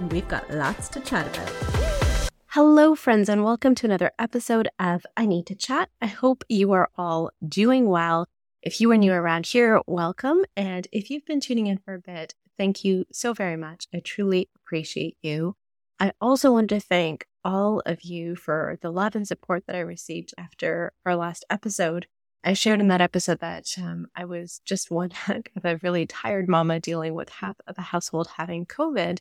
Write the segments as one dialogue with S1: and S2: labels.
S1: and we've got lots to chat about. Hello, friends, and welcome to another episode of Anita Chat. I hope you are all doing well. If you are new around here, welcome. And if you've been tuning in for a bit, thank you so very much. I truly appreciate you. I also want to thank all of you for the love and support that I received after our last episode. I shared in that episode that um, I was just one heck of a really tired mama dealing with half of the household having COVID.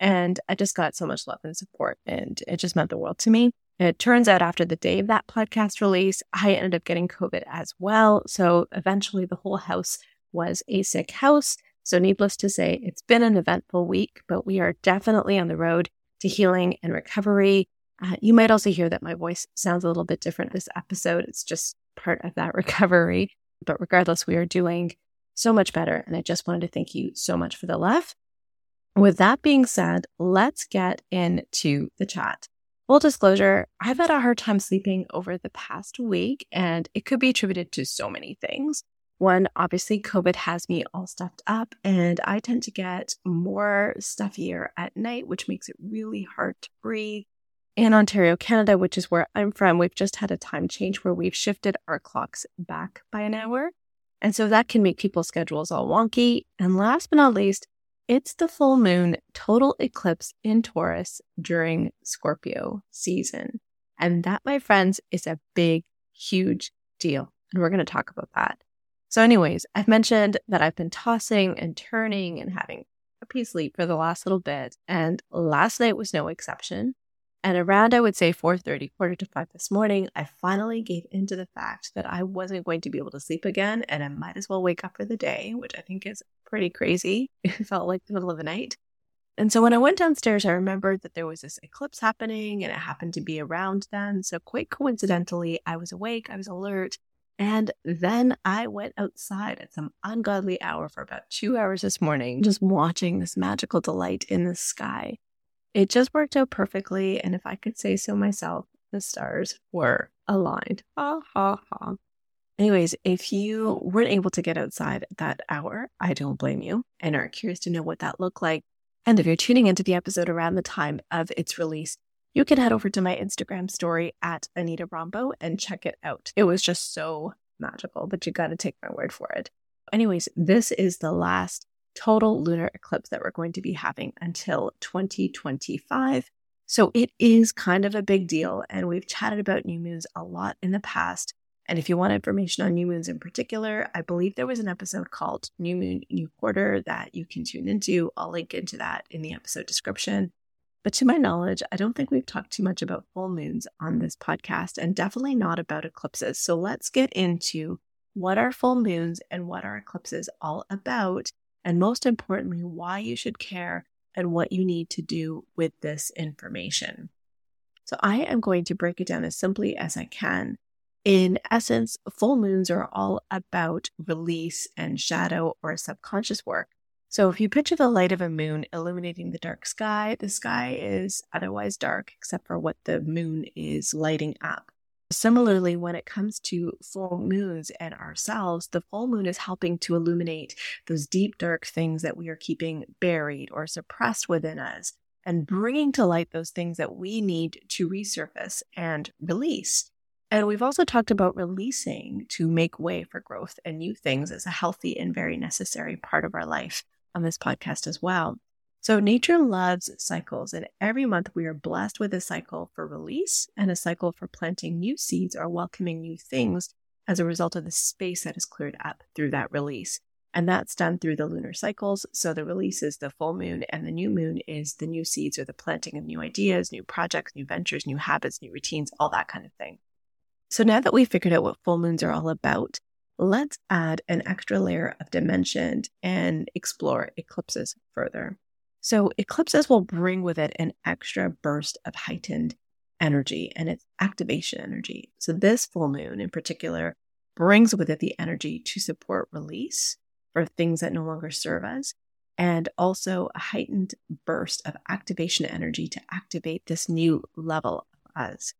S1: And I just got so much love and support, and it just meant the world to me. It turns out after the day of that podcast release, I ended up getting COVID as well. So eventually the whole house was a sick house. So, needless to say, it's been an eventful week, but we are definitely on the road to healing and recovery. Uh, you might also hear that my voice sounds a little bit different this episode. It's just part of that recovery. But regardless, we are doing so much better. And I just wanted to thank you so much for the love. With that being said, let's get into the chat. Full disclosure, I've had a hard time sleeping over the past week, and it could be attributed to so many things. One, obviously, COVID has me all stuffed up, and I tend to get more stuffier at night, which makes it really hard to breathe. In Ontario, Canada, which is where I'm from, we've just had a time change where we've shifted our clocks back by an hour. And so that can make people's schedules all wonky. And last but not least, it's the full moon total eclipse in Taurus during Scorpio season. And that, my friends, is a big, huge deal. And we're going to talk about that. So, anyways, I've mentioned that I've been tossing and turning and having a peace sleep for the last little bit. And last night was no exception. And around, I would say 4.30, quarter to 5 this morning, I finally gave into the fact that I wasn't going to be able to sleep again and I might as well wake up for the day, which I think is pretty crazy. It felt like the middle of the night. And so when I went downstairs, I remembered that there was this eclipse happening and it happened to be around then. So quite coincidentally, I was awake, I was alert. And then I went outside at some ungodly hour for about two hours this morning, just watching this magical delight in the sky. It just worked out perfectly. And if I could say so myself, the stars were aligned. Ha ha ha. Anyways, if you weren't able to get outside at that hour, I don't blame you and are curious to know what that looked like. And if you're tuning into the episode around the time of its release, you can head over to my Instagram story at Anita Rombough and check it out. It was just so magical, but you got to take my word for it. Anyways, this is the last total lunar eclipse that we're going to be having until 2025. So it is kind of a big deal. And we've chatted about new moons a lot in the past. And if you want information on new moons in particular, I believe there was an episode called New Moon, New Quarter that you can tune into. I'll link into that in the episode description. But to my knowledge, I don't think we've talked too much about full moons on this podcast and definitely not about eclipses. So let's get into what are full moons and what are eclipses all about and most importantly, why you should care and what you need to do with this information. So, I am going to break it down as simply as I can. In essence, full moons are all about release and shadow or subconscious work. So, if you picture the light of a moon illuminating the dark sky, the sky is otherwise dark except for what the moon is lighting up. Similarly, when it comes to full moons and ourselves, the full moon is helping to illuminate those deep, dark things that we are keeping buried or suppressed within us and bringing to light those things that we need to resurface and release. And we've also talked about releasing to make way for growth and new things as a healthy and very necessary part of our life on this podcast as well. So, nature loves cycles, and every month we are blessed with a cycle for release and a cycle for planting new seeds or welcoming new things as a result of the space that is cleared up through that release. And that's done through the lunar cycles. So, the release is the full moon, and the new moon is the new seeds or the planting of new ideas, new projects, new ventures, new habits, new routines, all that kind of thing. So, now that we've figured out what full moons are all about, let's add an extra layer of dimension and explore eclipses further. So eclipses will bring with it an extra burst of heightened energy and it's activation energy. So this full moon in particular brings with it the energy to support release for things that no longer serve us and also a heightened burst of activation energy to activate this new level of us.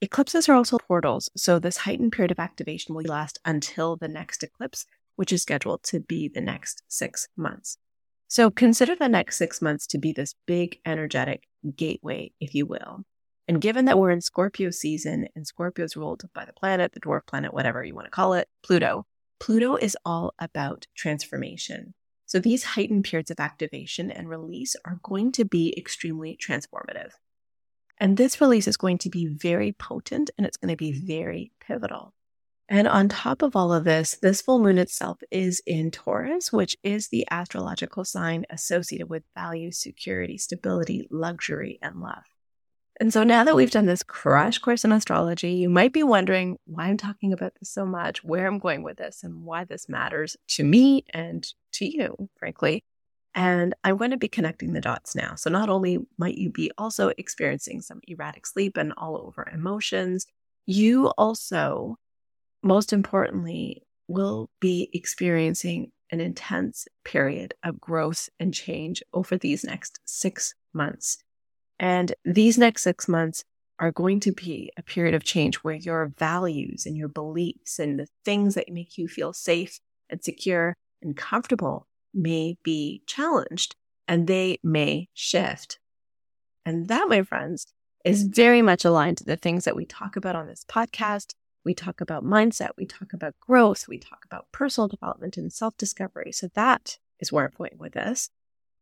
S1: Eclipses are also portals, so this heightened period of activation will last until the next eclipse, which is scheduled to be the next six months. So consider the next six months to be this big energetic gateway, if you will. And given that we're in Scorpio season and Scorpio is ruled by the planet, the dwarf planet, whatever you want to call it, Pluto, Pluto is all about transformation. So these heightened periods of activation and release are going to be extremely transformative. And this release is going to be very potent and it's going to be very pivotal. And on top of all of this, this full moon itself is in Taurus, which is the astrological sign associated with value, security, stability, luxury, and love. And so now that we've done this crash course in astrology, you might be wondering why I'm talking about this so much, where I'm going with this, and why this matters to me and to you, frankly. And I'm going to be connecting the dots now. So not only might you be also experiencing some erratic sleep and all over emotions, you also most importantly, we'll be experiencing an intense period of growth and change over these next six months. And these next six months are going to be a period of change where your values and your beliefs and the things that make you feel safe and secure and comfortable may be challenged and they may shift. And that, my friends, is very much aligned to the things that we talk about on this podcast we talk about mindset, we talk about growth, we talk about personal development and self discovery. So that is where I'm going with this.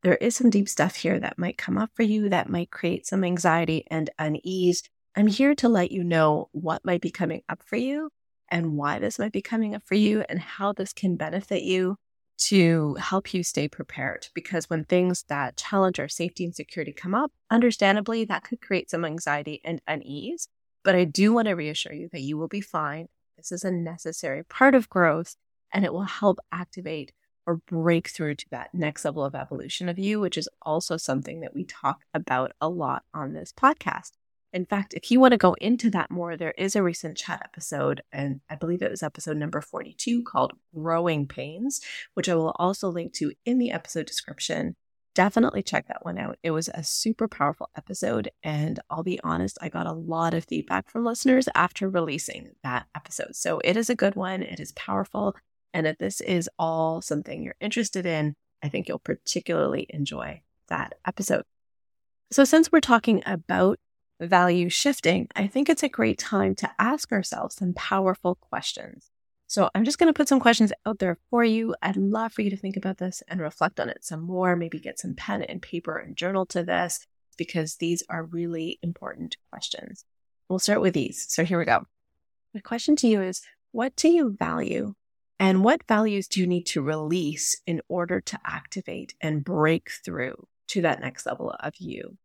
S1: There is some deep stuff here that might come up for you that might create some anxiety and unease. I'm here to let you know what might be coming up for you and why this might be coming up for you and how this can benefit you to help you stay prepared. Because when things that challenge our safety and security come up, understandably, that could create some anxiety and unease. But I do want to reassure you that you will be fine. This is a necessary part of growth and it will help activate or break through to that next level of evolution of you, which is also something that we talk about a lot on this podcast. In fact, if you want to go into that more, there is a recent chat episode, and I believe it was episode number 42 called Growing Pains, which I will also link to in the episode description definitely check that one out. It was a super powerful episode. And I'll be honest, I got a lot of feedback from listeners after releasing that episode. So it is a good one, it is powerful. And if this is all something you're interested in, I think you'll particularly enjoy that episode. So, since we're talking about value shifting, I think it's a great time to ask ourselves some powerful questions. So I'm just going to put some questions out there for you. I'd love for you to think about this and reflect on it some more. Maybe get some pen and paper and journal to this because these are really important questions. We'll start with these. So here we go. The question to you is What do you value? And what values do you need to release in order to activate and break through to that next level of you?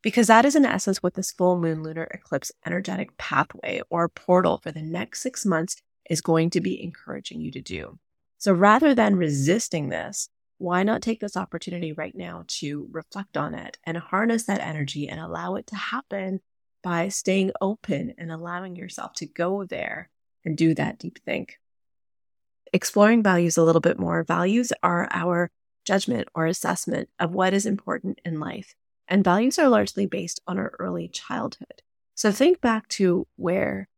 S1: Because that is, in essence, what this full moon lunar eclipse energetic pathway or portal for the next six months is going to be encouraging you to do. So rather than resisting this, why not take this opportunity right now to reflect on it and harness that energy and allow it to happen by staying open and allowing yourself to go there and do that deep think. Exploring values a little bit more. Values are our judgment or assessment of what is important in life. And values are largely based on our early childhood. So think back to where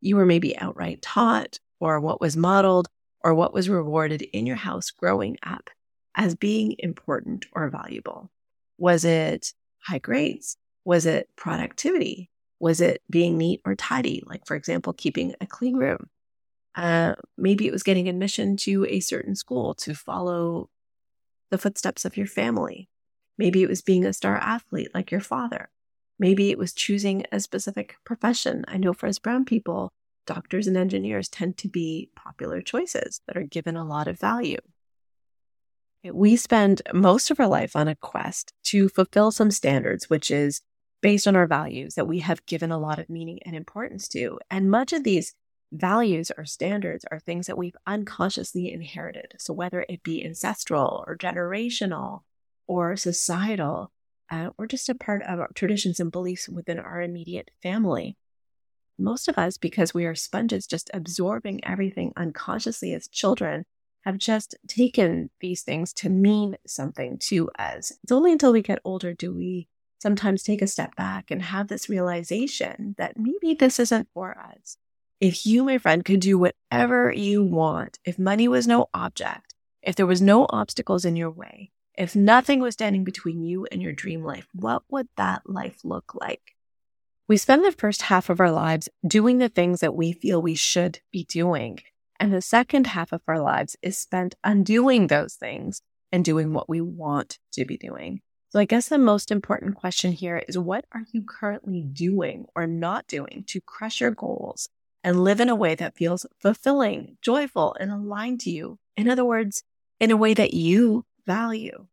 S1: you were maybe outright taught or what was modeled or what was rewarded in your house growing up as being important or valuable. Was it high grades? Was it productivity? Was it being neat or tidy? Like, for example, keeping a clean room. Uh, maybe it was getting admission to a certain school to follow the footsteps of your family. Maybe it was being a star athlete like your father. Maybe it was choosing a specific profession. I know for us brown people, doctors and engineers tend to be popular choices that are given a lot of value. We spend most of our life on a quest to fulfill some standards, which is based on our values that we have given a lot of meaning and importance to. And much of these values or standards are things that we've unconsciously inherited. So whether it be ancestral or generational, or societal uh, or just a part of traditions and beliefs within our immediate family. Most of us, because we are sponges just absorbing everything unconsciously as children, have just taken these things to mean something to us. It's only until we get older do we sometimes take a step back and have this realization that maybe this isn't for us. If you, my friend, could do whatever you want, if money was no object, if there was no obstacles in your way, if nothing was standing between you and your dream life, what would that life look like? We spend the first half of our lives doing the things that we feel we should be doing. And the second half of our lives is spent undoing those things and doing what we want to be doing. So I guess the most important question here is what are you currently doing or not doing to crush your goals and live in a way that feels fulfilling, joyful, and aligned to you? In other words, in a way that you value.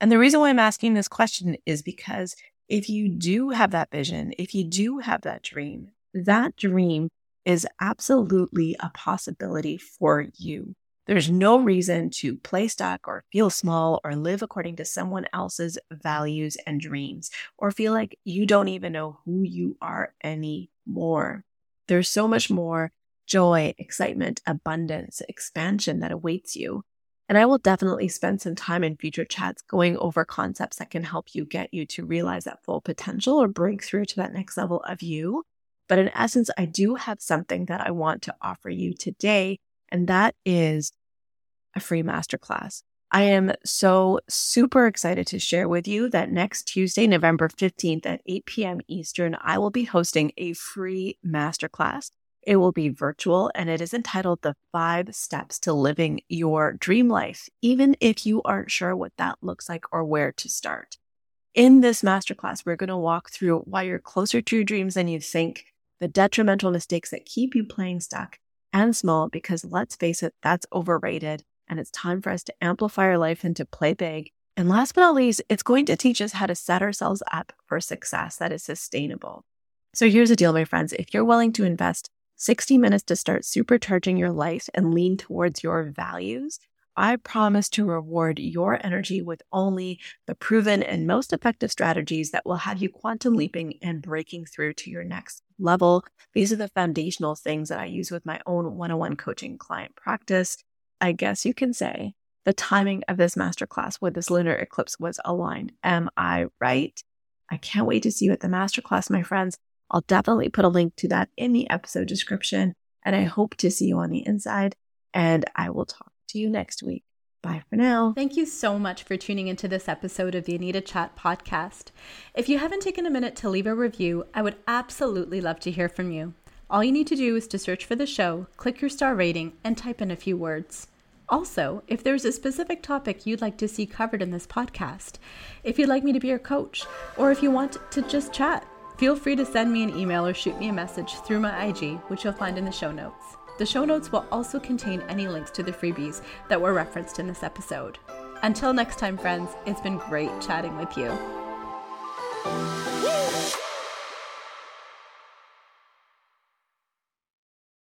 S1: And the reason why I'm asking this question is because if you do have that vision, if you do have that dream, that dream is absolutely a possibility for you. There's no reason to play stuck or feel small or live according to someone else's values and dreams or feel like you don't even know who you are anymore. There's so much more joy, excitement, abundance, expansion that awaits you. And I will definitely spend some time in future chats going over concepts that can help you get you to realize that full potential or break through to that next level of you. But in essence, I do have something that I want to offer you today and that is a free masterclass. I am so super excited to share with you that next Tuesday, November 15th at 8 p.m. Eastern, I will be hosting a free masterclass. It will be virtual and it is entitled The Five Steps to Living Your Dream Life, even if you aren't sure what that looks like or where to start. In this masterclass, we're going to walk through why you're closer to your dreams than you think, the detrimental mistakes that keep you playing stuck, and small because let's face it, that's overrated. And it's time for us to amplify our life and to play big. And last but not least, it's going to teach us how to set ourselves up for success that is sustainable. So here's the deal, my friends. If you're willing to invest 60 minutes to start supercharging your life and lean towards your values, I promise to reward your energy with only the proven and most effective strategies that will have you quantum leaping and breaking through to your next level. These are the foundational things that I use with my own one on one coaching client practice. I guess you can say the timing of this masterclass with this lunar eclipse was aligned. Am I right? I can't wait to see you at the masterclass, my friends. I'll definitely put a link to that in the episode description. And I hope to see you on the inside. And I will talk to you next week. Bye for now.
S2: Thank you so much for tuning into this episode of the Anita Chat podcast. If you haven't taken a minute to leave a review, I would absolutely love to hear from you. All you need to do is to search for the show, click your star rating, and type in a few words. Also, if there's a specific topic you'd like to see covered in this podcast, if you'd like me to be your coach, or if you want to just chat, feel free to send me an email or shoot me a message through my IG, which you'll find in the show notes. The show notes will also contain any links to the freebies that were referenced in this episode. Until next time, friends, it's been great chatting with you.